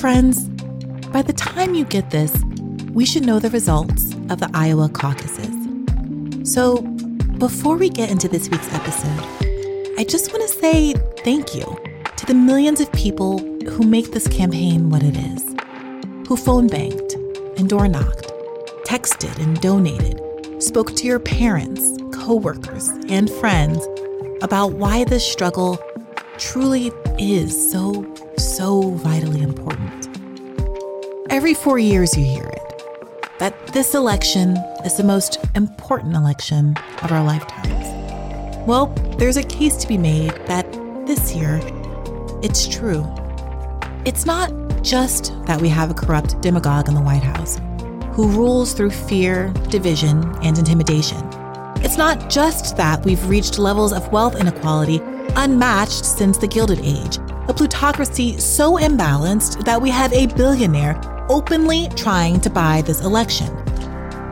friends, by the time you get this, we should know the results of the Iowa caucuses. So, before we get into this week's episode, I just want to say thank you to the millions of people who make this campaign what it is, who phone banked and door knocked, texted and donated, spoke to your parents, coworkers, and friends about why this struggle truly is so, so vitally important. Every four years, you hear it that this election is the most important election of our lifetimes. Well, there's a case to be made that this year, it's true. It's not just that we have a corrupt demagogue in the White House who rules through fear, division, and intimidation. It's not just that we've reached levels of wealth inequality unmatched since the Gilded Age, a plutocracy so imbalanced that we have a billionaire openly trying to buy this election.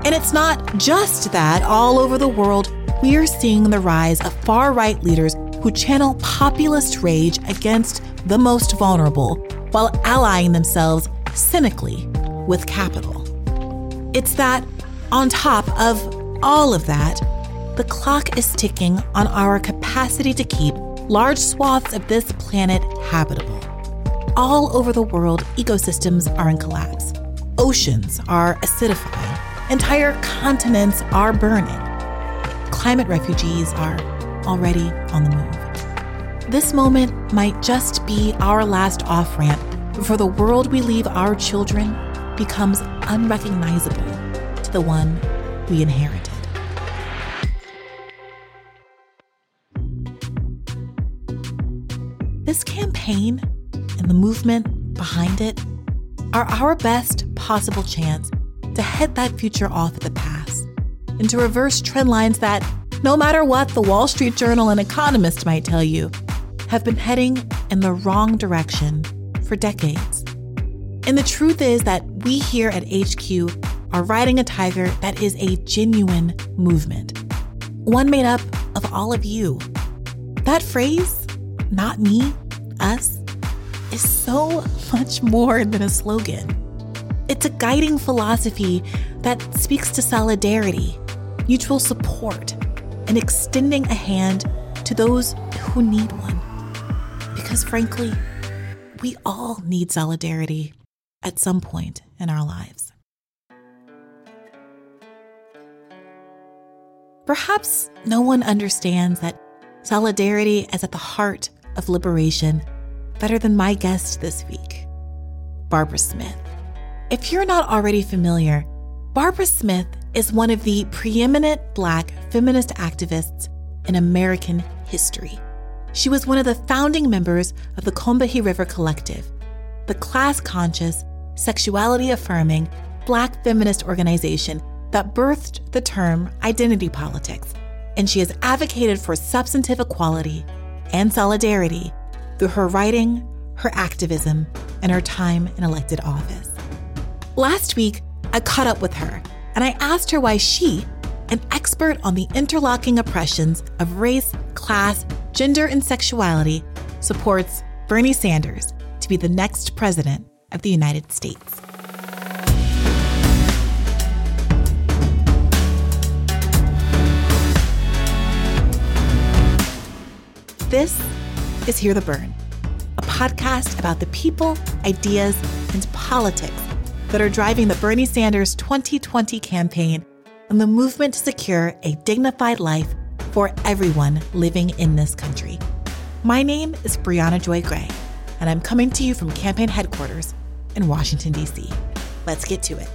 And it's not just that all over the world, we are seeing the rise of far right leaders who channel populist rage against the most vulnerable while allying themselves cynically with capital. It's that, on top of all of that, the clock is ticking on our capacity to keep large swaths of this planet habitable all over the world, ecosystems are in collapse. Oceans are acidifying. Entire continents are burning. Climate refugees are already on the move. This moment might just be our last off ramp before the world we leave our children becomes unrecognizable to the one we inherited. This campaign and the movement behind it are our best possible chance to head that future off at the pass and to reverse trend lines that, no matter what the Wall Street Journal and Economist might tell you, have been heading in the wrong direction for decades. And the truth is that we here at HQ are riding a tiger that is a genuine movement, one made up of all of you. That phrase, not me, us, is so much more than a slogan. It's a guiding philosophy that speaks to solidarity, mutual support, and extending a hand to those who need one. Because frankly, we all need solidarity at some point in our lives. Perhaps no one understands that solidarity is at the heart of liberation better than my guest this week, Barbara Smith. If you're not already familiar, Barbara Smith is one of the preeminent Black feminist activists in American history. She was one of the founding members of the Combahee River Collective, the class conscious, sexuality affirming Black feminist organization that birthed the term identity politics, and she has advocated for substantive equality and solidarity through her writing, her activism, and her time in elected office. Last week, I caught up with her and I asked her why she, an expert on the interlocking oppressions of race, class, gender, and sexuality, supports Bernie Sanders to be the next president of the United States. This is Hear the Bern, a podcast about the people, ideas, and politics that are driving the Bernie Sanders 2020 campaign and the movement to secure a dignified life for everyone living in this country. My name is Briahna Joy Gray, and I'm coming to you from campaign headquarters in Washington, D.C. Let's get to it.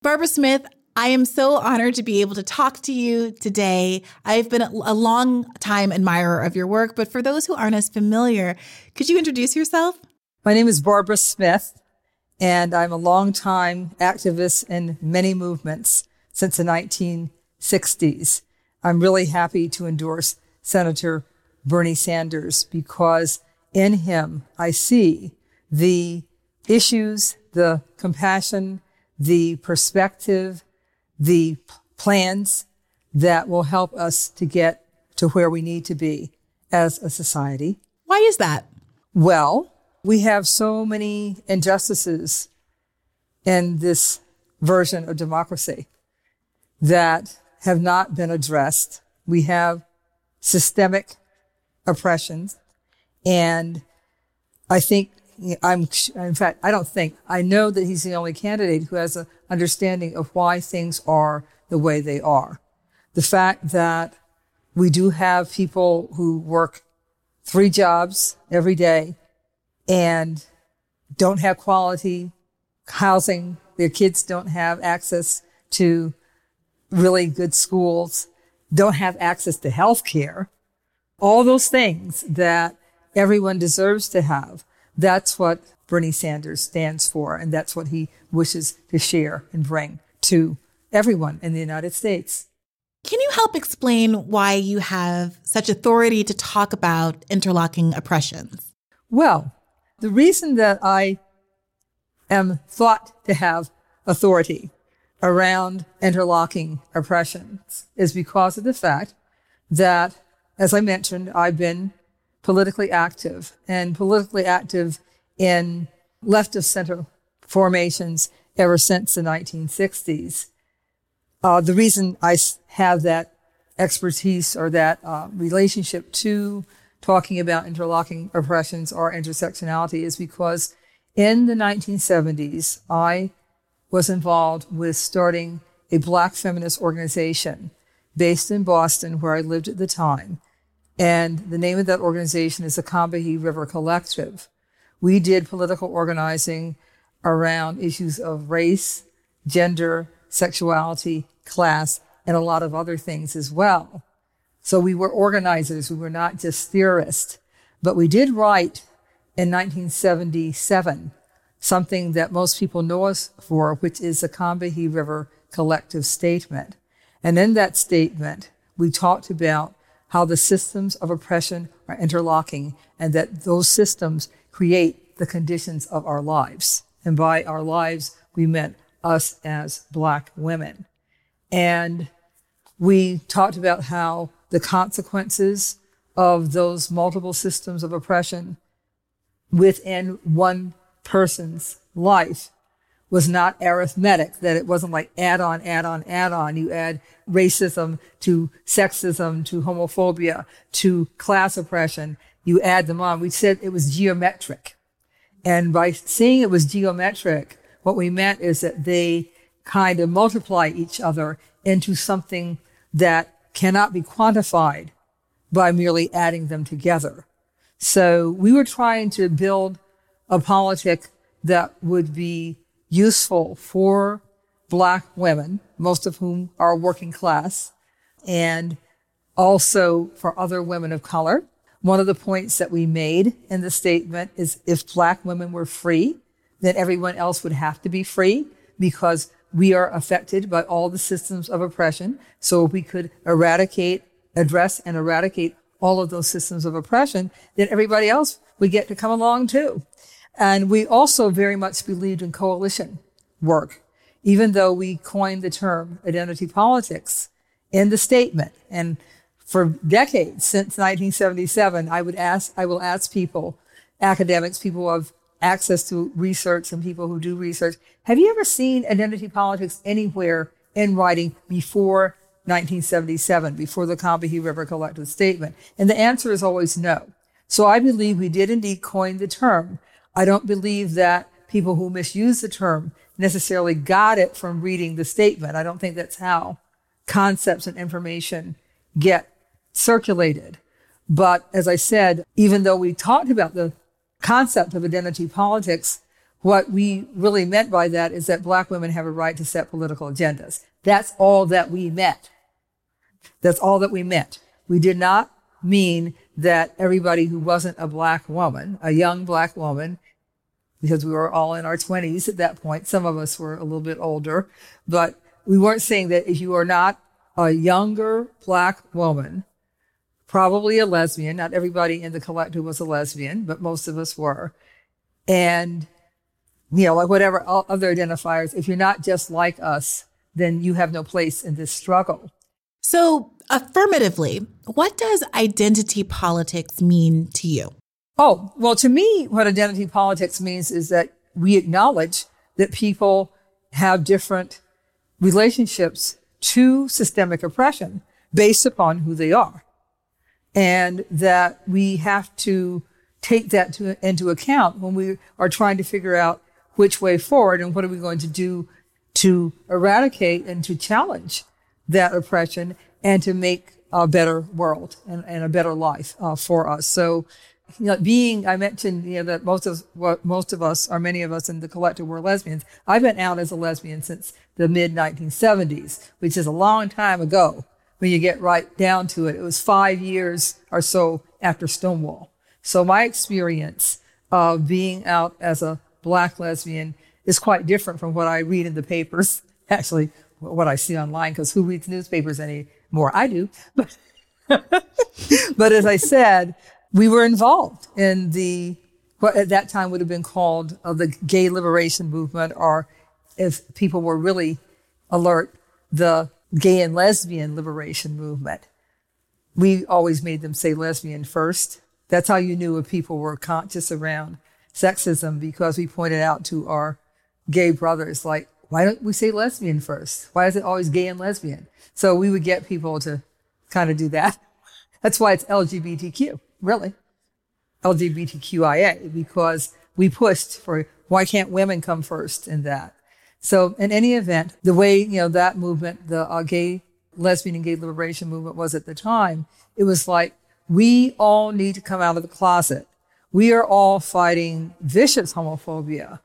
Barbara Smith, I am so honored to be able to talk to you today. I've been a long time admirer of your work, but for those who aren't as familiar, could you introduce yourself? My name is Barbara Smith, and I'm a longtime activist in many movements since the 1960s. I'm really happy to endorse Senator Bernie Sanders because in him I see the issues, the compassion, the perspective, the plans that will help us to get to where we need to be. as a society. Why is that? Well, we have so many injustices in this version of democracy that have not been addressed. We have systemic oppressions. And I think I'm, in fact, I don't think, I know that he's the only candidate who has an understanding of why things are the way they are. The fact that we do have people who work three jobs every day and don't have quality housing. Their kids don't have access to really good schools, don't have access to health care. All those things that everyone deserves to have. That's what Bernie Sanders stands for. And that's what he wishes to share and bring to everyone in the United States. Can you help explain why you have such authority to talk about interlocking oppressions? Well, the reason that I am thought to have authority around interlocking oppressions is because of the fact that, as I mentioned, I've been politically active and politically active in left of center formations ever since the 1960s. Uh, the reason I have that expertise or that uh, relationship to talking about interlocking oppressions or intersectionality is because in the 1970s, I was involved with starting a black feminist organization based in Boston, where I lived at the time. And the name of that organization is the Combahee River Collective. We did political organizing around issues of race, gender, sexuality, class, and a lot of other things as well. So we were organizers. We were not just theorists, but we did write in 1977 something that most people know us for, which is the Combahee River Collective Statement. And in that statement, we talked about how the systems of oppression are interlocking and that those systems create the conditions of our lives. And by our lives, we meant us as black women. And we talked about how the consequences of those multiple systems of oppression within one person's life was not arithmetic, that it wasn't like add on, add on, add on. You add racism to sexism to homophobia to class oppression. You add them on. We said it was geometric. And by saying it was geometric, what we meant is that they kind of multiply each other into something that cannot be quantified by merely adding them together. So we were trying to build a politic that would be useful for black women, most of whom are working class, and also for other women of color. One of the points that we made in the statement is if black women were free, then everyone else would have to be free because we are affected by all the systems of oppression. So if we could eradicate, address and eradicate all of those systems of oppression, then everybody else would get to come along too. And we also very much believed in coalition work, even though we coined the term identity politics in the statement. And for decades since 1977, I would ask, I will ask people, academics, people of access to research and people who do research. Have you ever seen identity politics anywhere in writing before 1977, before the Combahee River Collective Statement? And the answer is always no. So I believe we did indeed coin the term. I don't believe that people who misuse the term necessarily got it from reading the statement. I don't think that's how concepts and information get circulated. But as I said, even though we talked about the concept of identity politics, what we really meant by that is that black women have a right to set political agendas. That's all that we meant. That's all that we meant. We did not mean that everybody who wasn't a black woman, a young black woman, because we were all in our 20s at that point, some of us were a little bit older, but we weren't saying that if you are not a younger black woman probably a lesbian. Not everybody in the collective was a lesbian, but most of us were. And, you know, like whatever other identifiers, if you're not just like us, then you have no place in this struggle. So, affirmatively, what does identity politics mean to you? Oh, well, to me, what identity politics means is that we acknowledge that people have different relationships to systemic oppression based upon who they are. And that we have to take that to, into account when we are trying to figure out which way forward and what are we going to do to eradicate and to challenge that oppression and to make a better world and, and a better life uh, for us. So, you know, being, I mentioned, you know, that most of what most of us, or many of us in the collective were lesbians. I've been out as a lesbian since the mid 1970s, which is a long time ago when you get right down to it. It was five years or so after Stonewall. So my experience of being out as a black lesbian is quite different from what I read in the papers. Actually, what I see online, because who reads newspapers anymore? I do. But, but as I said, we were involved in the, what at that time would have been called uh, the gay liberation movement, or if people were really alert, the gay and lesbian liberation movement. We always made them say lesbian first. That's how you knew if people were conscious around sexism because we pointed out to our gay brothers, like, why don't we say lesbian first? Why is it always gay and lesbian? So we would get people to kind of do that. That's why it's LGBTQ, really. LGBTQIA, because we pushed for why can't women come first in that? So in any event, the way, you know, that movement, the uh, gay, lesbian and gay liberation movement was at the time, it was like, we all need to come out of the closet. We are all fighting vicious homophobia,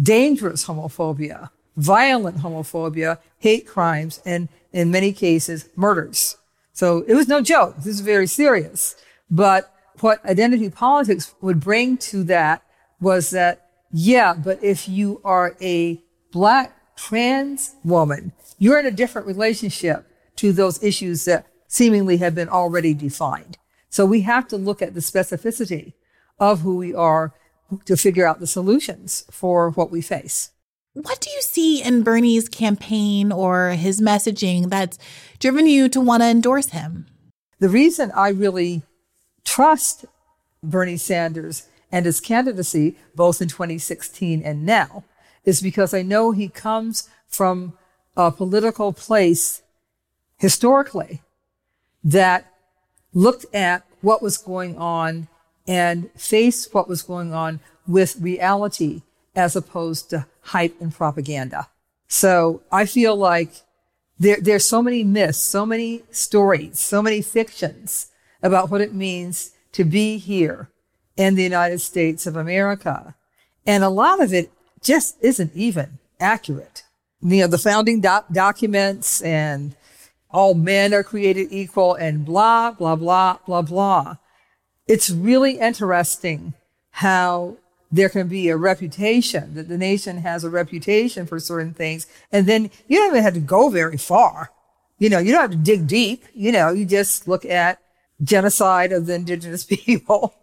dangerous homophobia, violent homophobia, hate crimes, and in many cases, murders. So it was no joke. This is very serious. But what identity politics would bring to that was that, yeah, but if you are a black trans woman, you're in a different relationship to those issues that seemingly have been already defined. So we have to look at the specificity of who we are to figure out the solutions for what we face. What do you see in Bernie's campaign or his messaging that's driven you to want to endorse him? The reason I really trust Bernie Sanders and his candidacy, both in 2016 and now, is because I know he comes from a political place historically that looked at what was going on and faced what was going on with reality as opposed to hype and propaganda. So I feel like there, there's so many myths, so many stories, so many fictions about what it means to be here in the United States of America. And a lot of it just isn't even accurate. You know, the founding doc- documents and all men are created equal and blah, blah, blah, blah, blah. It's really interesting how there can be a reputation that the nation has a reputation for certain things. And then you don't even have to go very far. You know, you don't have to dig deep. You know, you just look at genocide of the indigenous people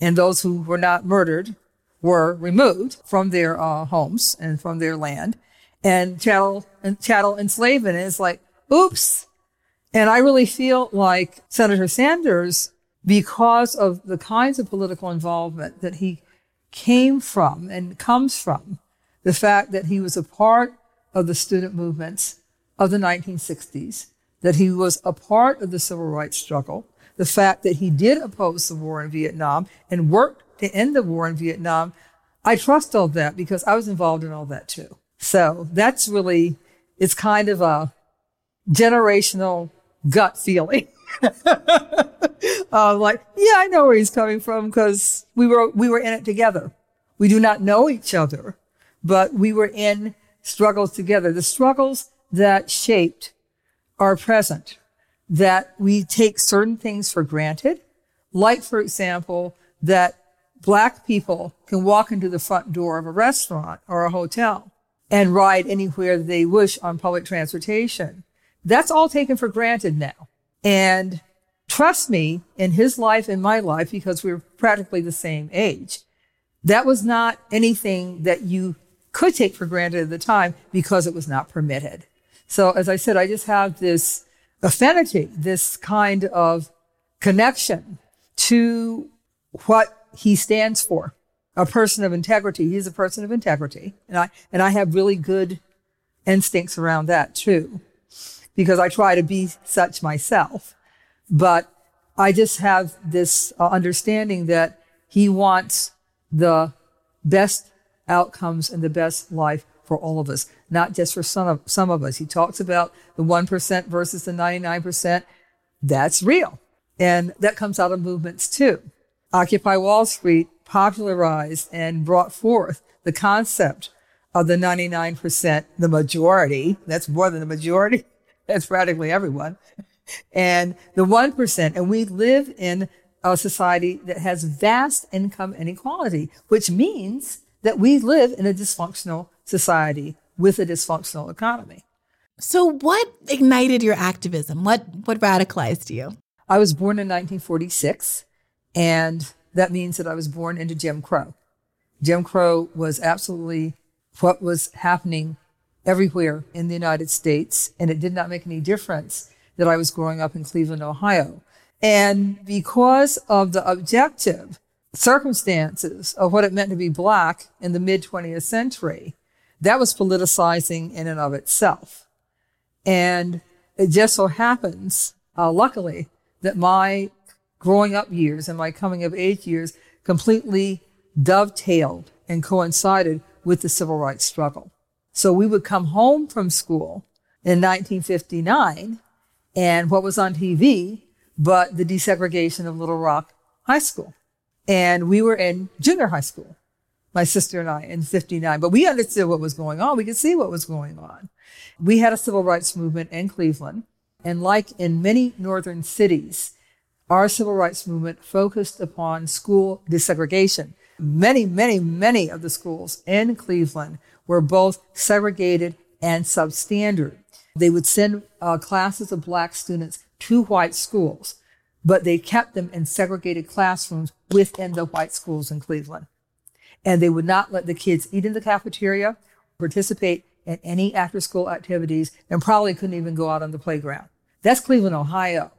and those who were not murdered were removed from their uh, homes and from their land and chattel and chattel enslavement. And it's like, oops. And I really feel like Senator Sanders, because of the kinds of political involvement that he came from and comes from the fact that he was a part of the student movements of the 1960s, that he was a part of the civil rights struggle, the fact that he did oppose the war in Vietnam and worked to end the war in Vietnam. I trust all that because I was involved in all that too. So that's really, it's kind of a generational gut feeling. uh, like, yeah, I know where he's coming from because we were, we were in it together. We do not know each other, but we were in struggles together. The struggles that shaped our present, that we take certain things for granted, like, for example, that black people can walk into the front door of a restaurant or a hotel and ride anywhere they wish on public transportation. That's all taken for granted now. And trust me, in his life and my life, because we're practically the same age, that was not anything that you could take for granted at the time because it was not permitted. So as I said, I just have this affinity, this kind of connection to what he stands for. A person of integrity. He's a person of integrity. And I, and I have really good instincts around that too, because I try to be such myself. But I just have this uh, understanding that he wants the best outcomes and the best life for all of us, not just for some of, some of us. He talks about the 1% versus the 99%. That's real. And that comes out of movements too. Occupy Wall Street popularized and brought forth the concept of the 99%, the majority. That's more than the majority. That's practically everyone. And the 1%. And we live in a society that has vast income inequality, which means that we live in a dysfunctional society with a dysfunctional economy. So, what ignited your activism? What what radicalized you? I was born in 1946, and that means that I was born into Jim Crow. Jim Crow was absolutely what was happening everywhere in the United States, and it did not make any difference that I was growing up in Cleveland, Ohio. And because of the objective circumstances of what it meant to be black in the mid 20th century, that was politicizing in and of itself. And it just so happens, uh, luckily, that my growing up years and my coming of age years completely dovetailed and coincided with the civil rights struggle. So we would come home from school in 1959 and what was on TV but the desegregation of Little Rock High School. And we were in junior high school, my sister and I in 59, but we understood what was going on. We could see what was going on. We had a civil rights movement in Cleveland. And like in many northern cities, our civil rights movement focused upon school desegregation. Many, many, many of the schools in Cleveland were both segregated and substandard. They would send uh, classes of black students to white schools, but they kept them in segregated classrooms within the white schools in Cleveland. And they would not let the kids eat in the cafeteria, participate in any after school activities, and probably couldn't even go out on the playground. That's Cleveland, Ohio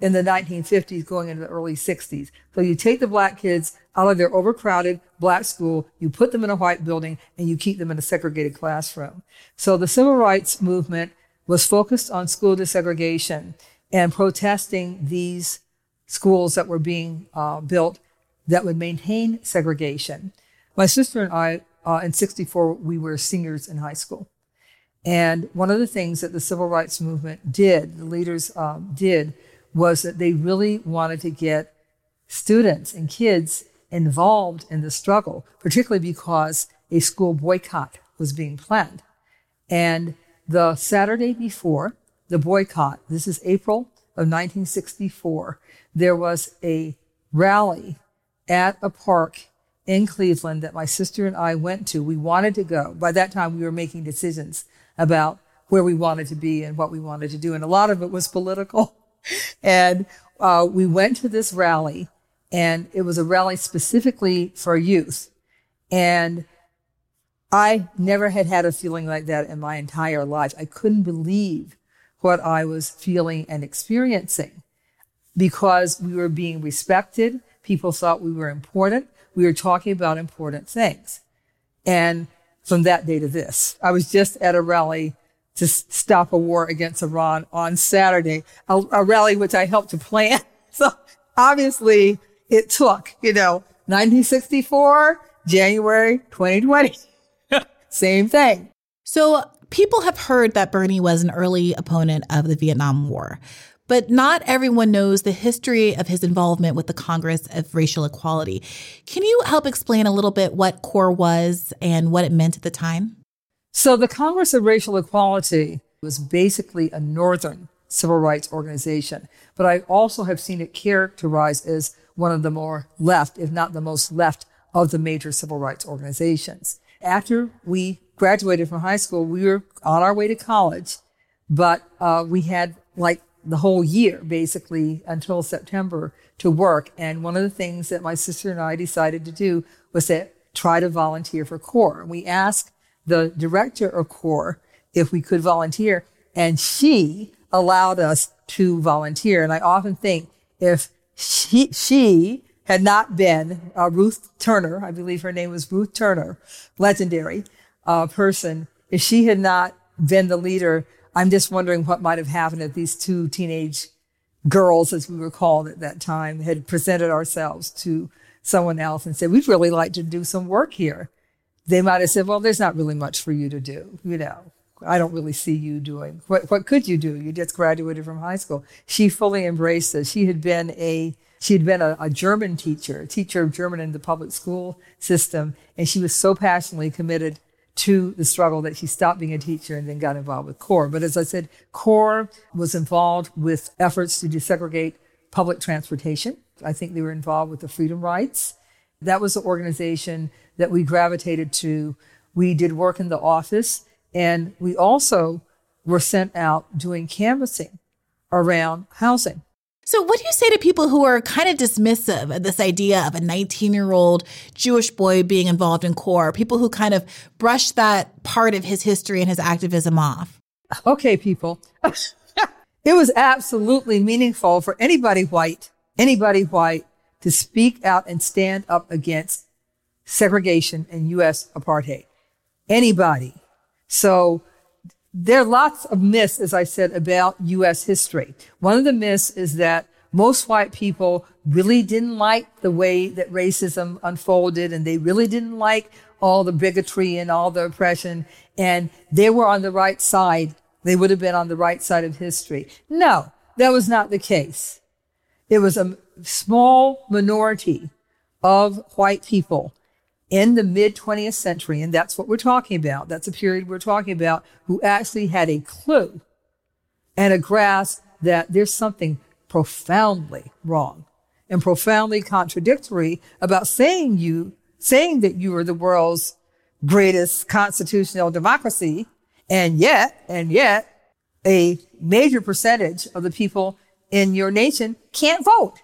in the 1950s going into the early 60s. So you take the black kids out of their overcrowded black school, you put them in a white building, and you keep them in a segregated classroom. So the civil rights movement was focused on school desegregation and protesting these schools that were being uh, built that would maintain segregation. My sister and I, uh, in 64, we were seniors in high school. And one of the things that the civil rights movement did, the leaders um, did, was that they really wanted to get students and kids involved in the struggle, particularly because a school boycott was being planned. And the Saturday before the boycott, this is April of 1964, there was a rally at a park in Cleveland that my sister and I went to. We wanted to go. By that time, we were making decisions about where we wanted to be and what we wanted to do. And a lot of it was political. And uh, we went to this rally, and it was a rally specifically for youth. And I never had had a feeling like that in my entire life. I couldn't believe what I was feeling and experiencing because we were being respected. People thought we were important. We were talking about important things. And from that day to this, I was just at a rally to stop a war against Iran on Saturday, a, a rally which I helped to plan. So obviously it took, you know, 1964, January 2020. Same thing. So people have heard that Bernie was an early opponent of the Vietnam War, but not everyone knows the history of his involvement with the Congress of Racial Equality. Can you help explain a little bit what CORE was and what it meant at the time? So the Congress of Racial Equality was basically a Northern civil rights organization, but I also have seen it characterized as one of the more left, if not the most left of the major civil rights organizations. After we graduated from high school, we were on our way to college, but uh, we had like the whole year basically until September to work. And one of the things that my sister and I decided to do was to try to volunteer for CORE. We asked the director of CORE if we could volunteer, and she allowed us to volunteer. And I often think if she, she had not been uh, Ruth Turner, I believe her name was Ruth Turner, legendary uh, person, if she had not been the leader, I'm just wondering what might have happened if these two teenage girls, as we were called at that time, had presented ourselves to someone else and said, we'd really like to do some work here. They might have said, well, there's not really much for you to do. You know, I don't really see you doing. What, what could you do? You just graduated from high school. She fully embraced this. She had been a, she had been a, a German teacher, a teacher of German in the public school system. And she was so passionately committed to the struggle that she stopped being a teacher and then got involved with CORE. But as I said, CORE was involved with efforts to desegregate public transportation. I think they were involved with the freedom rides. That was the organization that we gravitated to. We did work in the office and we also were sent out doing canvassing around housing. So, what do you say to people who are kind of dismissive of this idea of a 19 year old Jewish boy being involved in CORE? People who kind of brush that part of his history and his activism off? Okay, people. it was absolutely meaningful for anybody white, anybody white to speak out and stand up against segregation and U.S. apartheid. Anybody. So there are lots of myths, as I said, about U.S. history. One of the myths is that most white people really didn't like the way that racism unfolded and they really didn't like all the bigotry and all the oppression and they were on the right side. They would have been on the right side of history. No, that was not the case. It was a small minority of white people in the mid 20th century, and that's what we're talking about. That's a period we're talking about who actually had a clue and a grasp that there's something profoundly wrong and profoundly contradictory about saying you, saying that you are the world's greatest constitutional democracy. And yet, and yet a major percentage of the people in your nation can't vote.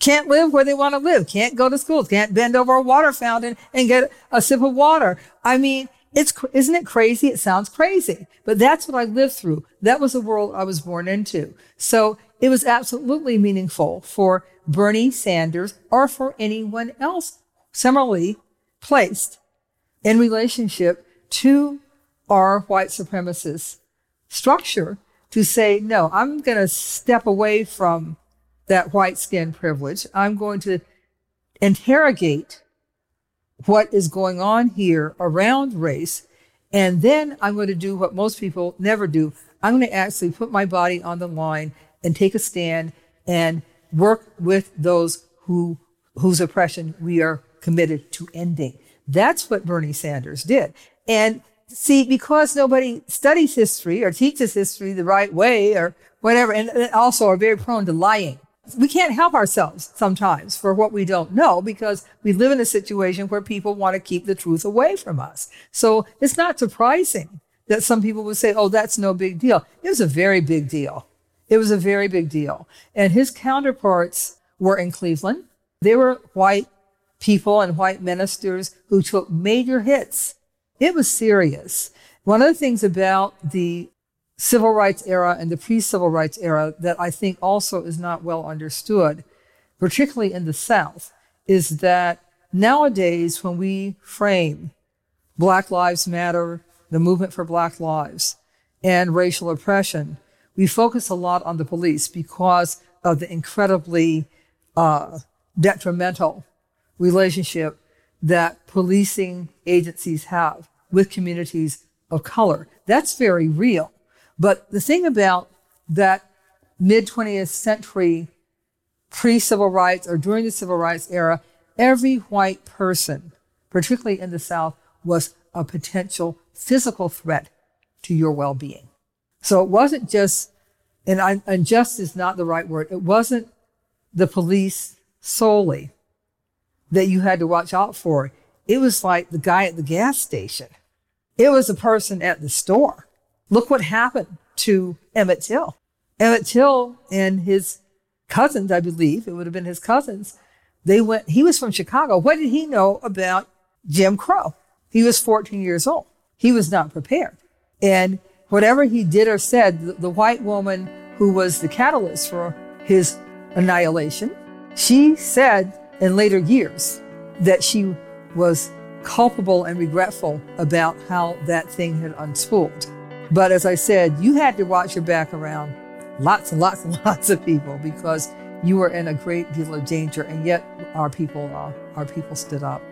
Can't live where they want to live, can't go to school, can't bend over a water fountain and get a sip of water. I mean, it's, isn't it crazy? It sounds crazy, but that's what I lived through. That was the world I was born into. So it was absolutely meaningful for Bernie Sanders or for anyone else similarly placed in relationship to our white supremacist structure to say, no, I'm going to step away from that white skin privilege. I'm going to interrogate what is going on here around race. And then I'm going to do what most people never do. I'm going to actually put my body on the line and take a stand and work with those who, whose oppression we are committed to ending. That's what Bernie Sanders did. And see, because nobody studies history or teaches history the right way or whatever, and also are very prone to lying we can't help ourselves sometimes for what we don't know because we live in a situation where people want to keep the truth away from us. So it's not surprising that some people would say, oh, that's no big deal. It was a very big deal. It was a very big deal. And his counterparts were in Cleveland. They were white people and white ministers who took major hits. It was serious. One of the things about the civil rights era and the pre-civil rights era that I think also is not well understood, particularly in the South, is that nowadays when we frame Black Lives Matter, the movement for Black lives, and racial oppression, we focus a lot on the police because of the incredibly uh, detrimental relationship that policing agencies have with communities of color. That's very real. But the thing about that mid 20th century pre civil rights or during the civil rights era, every white person, particularly in the South, was a potential physical threat to your well being. So it wasn't just, and unjust is not the right word, it wasn't the police solely that you had to watch out for. It was like the guy at the gas station. It was the person at the store. Look what happened to Emmett Till. Emmett Till and his cousins, I believe, it would have been his cousins, they went, he was from Chicago. What did he know about Jim Crow? He was 14 years old. He was not prepared. And whatever he did or said, the, the white woman who was the catalyst for his annihilation, she said in later years that she was culpable and regretful about how that thing had unspooled. But as I said, you had to watch your back around lots and lots and lots of people because you were in a great deal of danger, and yet our people, uh, our people stood up.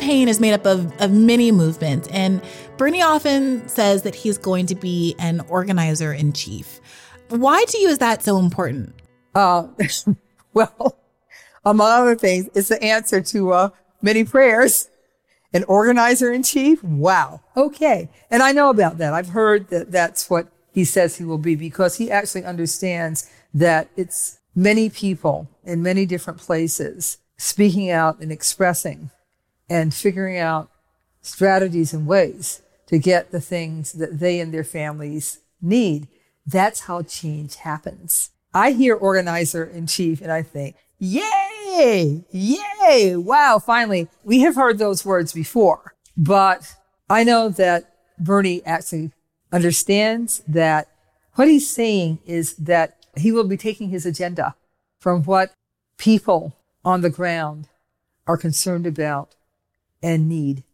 Campaign is made up of, of many movements, and Bernie often says that he's going to be an organizer in chief. Why to you is that so important? Uh, well, among other things, it's the answer to uh, many prayers. An organizer in chief? Wow. Okay. And I know about that. I've heard that that's what he says he will be because he actually understands that it's many people in many different places speaking out and expressing and figuring out strategies and ways to get the things that they and their families need. That's how change happens. I hear organizer in chief and I think, yay, yay, wow, finally. We have heard those words before, but I know that Bernie actually understands that what he's saying is that he will be taking his agenda from what people on the ground are concerned about and need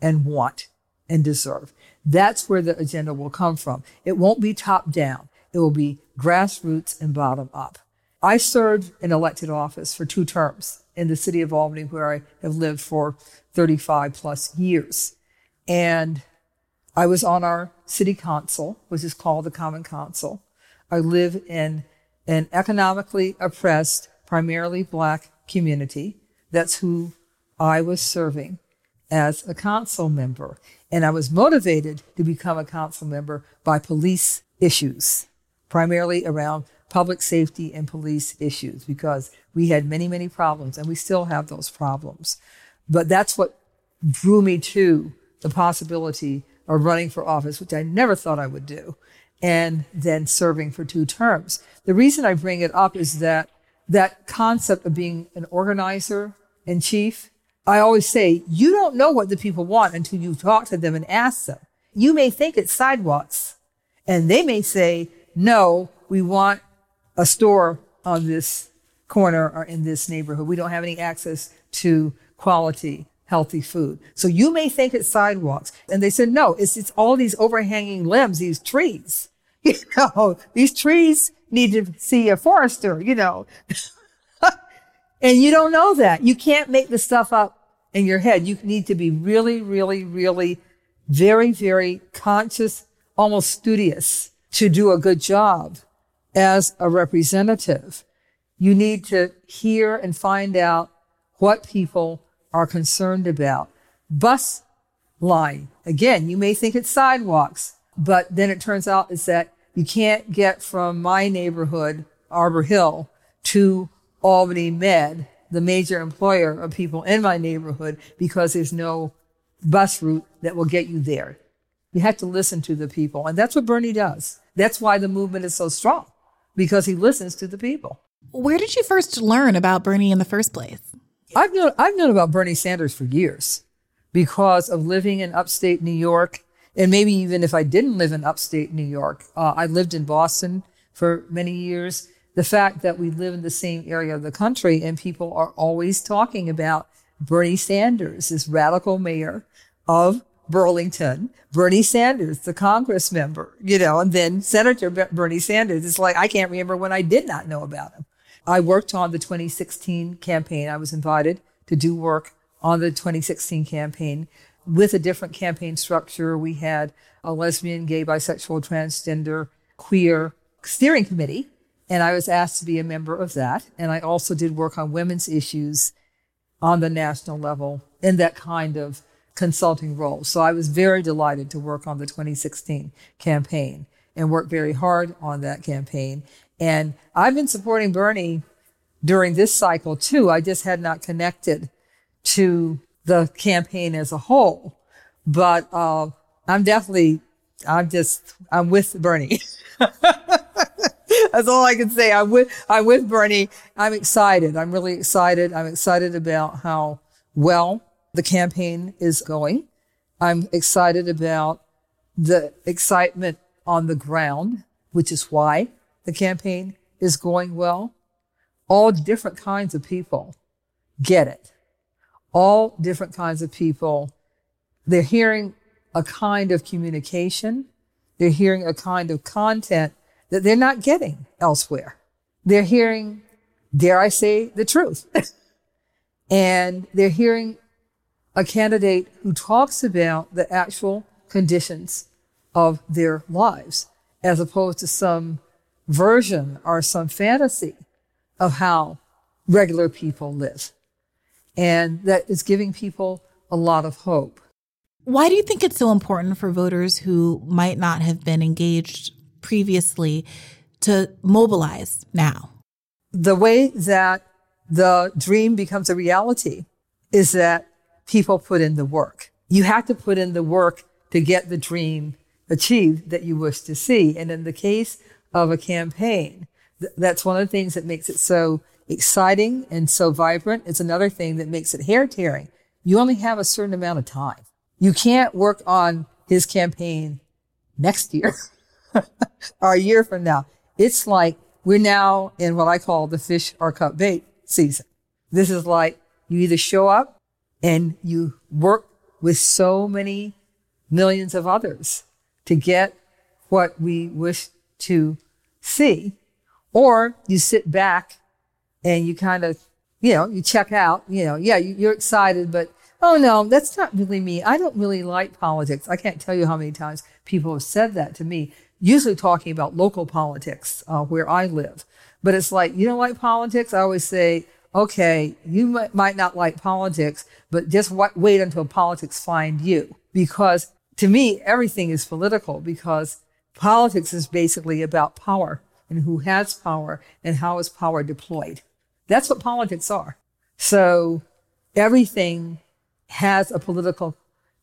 and want and deserve. That's where the agenda will come from. It won't be top down. It will be grassroots and bottom up. I served in elected office for two terms in the city of Albany, where I have lived for 35 plus years. And I was on our city council, which is called the Common Council. I live in an economically oppressed, primarily black community. That's who I was serving as a council member. And I was motivated to become a council member by police issues, primarily around public safety and police issues, because we had many, many problems and we still have those problems. But that's what drew me to the possibility of running for office, which I never thought I would do, and then serving for two terms. The reason I bring it up is that that concept of being an organizer in chief I always say, you don't know what the people want until you talk to them and ask them. You may think it's sidewalks and they may say, no, we want a store on this corner or in this neighborhood. We don't have any access to quality, healthy food. So you may think it's sidewalks. And they said, no, it's, it's all these overhanging limbs, these trees. You know, these trees need to see a forester, you know. And you don't know that. You can't make the stuff up in your head. You need to be really, really, really very, very conscious, almost studious to do a good job as a representative. You need to hear and find out what people are concerned about. Bus line. Again, you may think it's sidewalks, but then it turns out is that you can't get from my neighborhood, Arbor Hill, to Albany Med, the major employer of people in my neighborhood, because there's no bus route that will get you there. You have to listen to the people. And that's what Bernie does. That's why the movement is so strong, because he listens to the people. Where did you first learn about Bernie in the first place? I've known, I've known about Bernie Sanders for years because of living in upstate New York. And maybe even if I didn't live in upstate New York, uh, I lived in Boston for many years the fact that we live in the same area of the country and people are always talking about Bernie Sanders, this radical mayor of Burlington, Bernie Sanders, the Congress member, you know, and then Senator Bernie Sanders. It's like, I can't remember when I did not know about him. I worked on the 2016 campaign. I was invited to do work on the 2016 campaign with a different campaign structure. We had a lesbian, gay, bisexual, transgender, queer steering committee and I was asked to be a member of that. And I also did work on women's issues on the national level in that kind of consulting role. So I was very delighted to work on the 2016 campaign and work very hard on that campaign. And I've been supporting Bernie during this cycle too. I just had not connected to the campaign as a whole, but uh, I'm definitely I'm just, I'm with Bernie. That's all I can say. I'm with, I'm with Bernie. I'm excited. I'm really excited. I'm excited about how well the campaign is going. I'm excited about the excitement on the ground, which is why the campaign is going well. All different kinds of people get it. All different kinds of people. They're hearing a kind of communication. They're hearing a kind of content that they're not getting elsewhere. They're hearing, dare I say, the truth. and they're hearing a candidate who talks about the actual conditions of their lives as opposed to some version or some fantasy of how regular people live. And that is giving people a lot of hope. Why do you think it's so important for voters who might not have been engaged previously to mobilize now? The way that the dream becomes a reality is that people put in the work. You have to put in the work to get the dream achieved that you wish to see. And in the case of a campaign, th- that's one of the things that makes it so exciting and so vibrant. It's another thing that makes it hair tearing. You only have a certain amount of time. You can't work on his campaign next year or a year from now. It's like we're now in what I call the fish or cut bait season. This is like you either show up and you work with so many millions of others to get what we wish to see, or you sit back and you kind of, you know, you check out, you know, yeah, you're excited, but oh no, that's not really me. I don't really like politics. I can't tell you how many times people have said that to me, usually talking about local politics uh, where I live. But it's like, you don't like politics? I always say, okay, you might not like politics, but just wait until politics find you. Because to me, everything is political because politics is basically about power and who has power and how is power deployed. That's what politics are. So everything has a political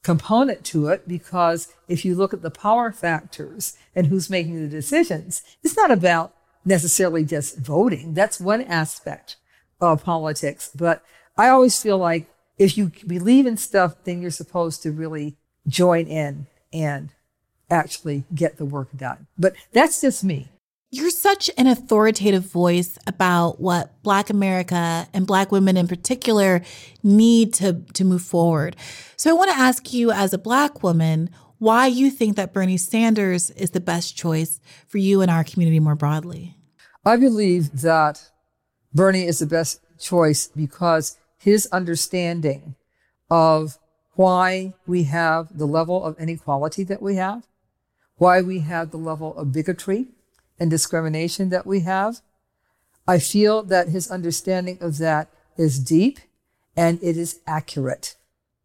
component to it because if you look at the power factors and who's making the decisions, it's not about necessarily just voting. That's one aspect of politics. But I always feel like if you believe in stuff, then you're supposed to really join in and actually get the work done. But that's just me. You're such an authoritative voice about what Black America and Black women in particular need to, to move forward. So I want to ask you, as a Black woman, why you think that Bernie Sanders is the best choice for you and our community more broadly. I believe that Bernie is the best choice because his understanding of why we have the level of inequality that we have, why we have the level of bigotry and discrimination that we have. I feel that his understanding of that is deep and it is accurate.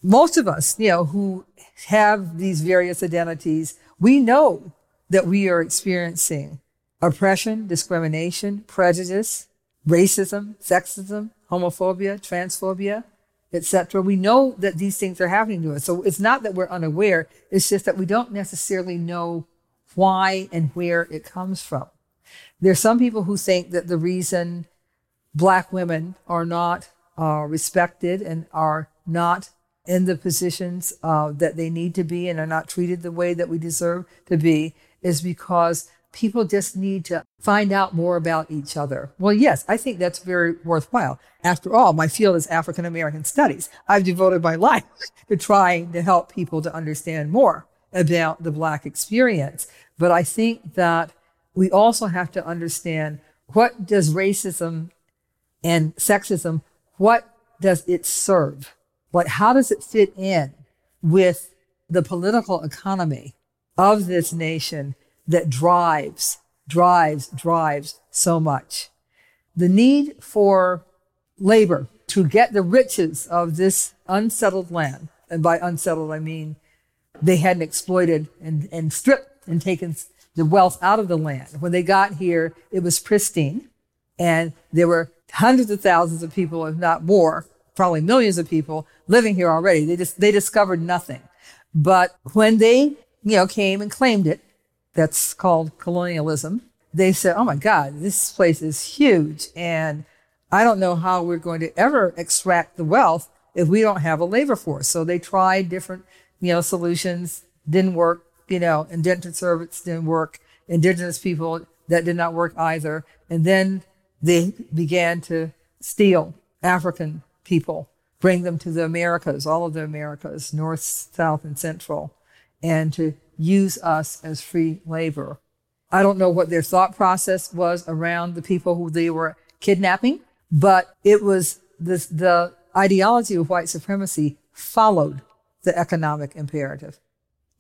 Most of us, you know, who have these various identities, we know that we are experiencing oppression, discrimination, prejudice, racism, sexism, homophobia, transphobia, etc. We know that these things are happening to us. So it's not that we're unaware. It's just that we don't necessarily know why and where it comes from. There's some people who think that the reason black women are not uh, respected and are not in the positions uh, that they need to be and are not treated the way that we deserve to be is because people just need to find out more about each other. Well, yes, I think that's very worthwhile. After all, my field is African American studies. I've devoted my life to trying to help people to understand more about the Black experience. But I think that we also have to understand what does racism and sexism, what does it serve? Like, how does it fit in with the political economy of this nation that drives, drives, drives so much. The need for labor to get the riches of this unsettled land. And by unsettled, I mean they hadn't exploited and, and stripped and taken the wealth out of the land. When they got here, it was pristine and there were hundreds of thousands of people, if not more, probably millions of people living here already. They just, they discovered nothing. But when they you know, came and claimed it. That's called colonialism. They said, oh my God, this place is huge. And I don't know how we're going to ever extract the wealth if we don't have a labor force. So they tried different, you know, solutions, didn't work, you know, indentured servants didn't work, indigenous people, that did not work either. And then they began to steal African people, bring them to the Americas, all of the Americas, North, South, and Central, and to use us as free labor. I don't know what their thought process was around the people who they were kidnapping, but it was this, the ideology of white supremacy followed the economic imperative.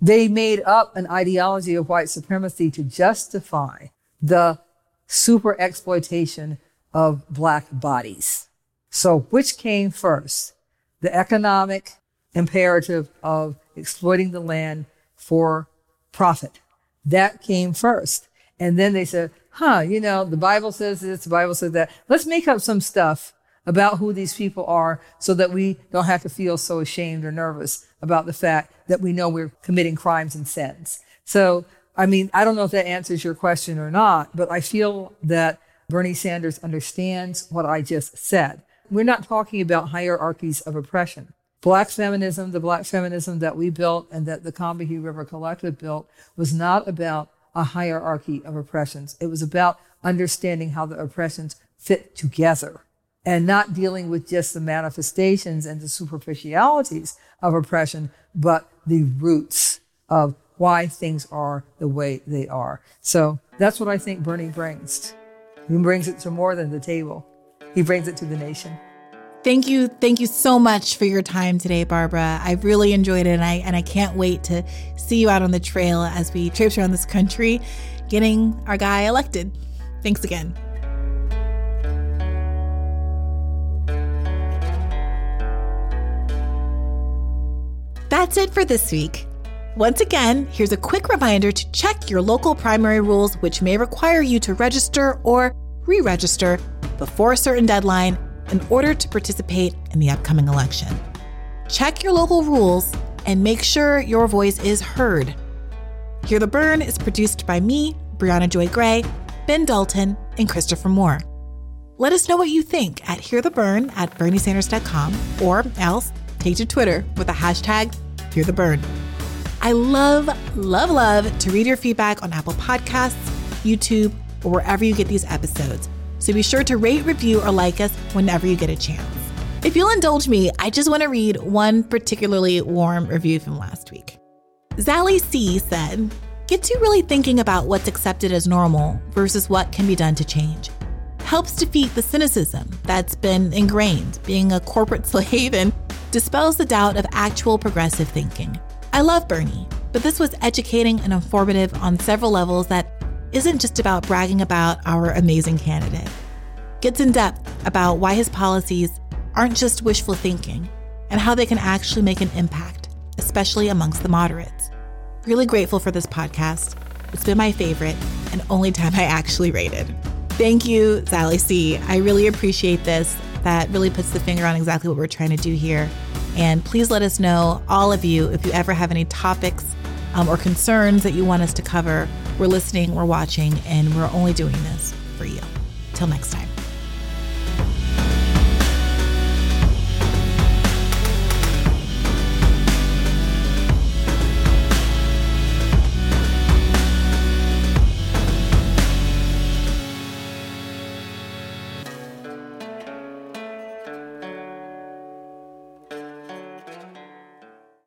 They made up an ideology of white supremacy to justify the super exploitation of black bodies. So which came first? The economic imperative of exploiting the land for profit. That came first. And then they said, huh, you know, the Bible says this, the Bible says that. Let's make up some stuff about who these people are so that we don't have to feel so ashamed or nervous about the fact that we know we're committing crimes and sins. So, I mean, I don't know if that answers your question or not, but I feel that Bernie Sanders understands what I just said. We're not talking about hierarchies of oppression. Black feminism, the black feminism that we built and that the Combahee River Collective built was not about a hierarchy of oppressions. It was about understanding how the oppressions fit together and not dealing with just the manifestations and the superficialities of oppression, but the roots of why things are the way they are. So that's what I think Bernie brings. He brings it to more than the table. He brings it to the nation. Thank you. Thank you so much for your time today, Barbara. I really enjoyed it and I and I can't wait to see you out on the trail as we traipse around this country getting our guy elected. Thanks again. That's it for this week. Once again, here's a quick reminder to check your local primary rules, which may require you to register or re register before a certain deadline in order to participate in the upcoming election. Check your local rules and make sure your voice is heard. Hear the Bern is produced by me, Briahna Joy Gray, Ben Dalton, and Christopher Moore. Let us know what you think at hearthebern at berniesanders.com or else take to Twitter with the hashtag Hear the Bern. I love, love, love to read your feedback on Apple Podcasts, YouTube, or wherever you get these episodes. So be sure to rate, review, or like us whenever you get a chance. If you'll indulge me, I just want to read one particularly warm review from last week. Zally C said, Gets you really thinking about what's accepted as normal versus what can be done to change. Helps defeat the cynicism that's been ingrained, being a corporate slave, and dispels the doubt of actual progressive thinking. I love Bernie, but this was educating and informative on several levels that isn't just about bragging about our amazing candidate. Gets in depth about why his policies aren't just wishful thinking and how they can actually make an impact, especially amongst the moderates. Really grateful for this podcast. It's been my favorite and only time I actually rated. Thank you, Sally C. I really appreciate this. That really puts the finger on exactly what we're trying to do here. And please let us know, all of you, if you ever have any topics um, or concerns that you want us to cover. We're listening, we're watching, and we're only doing this for you. Till next time.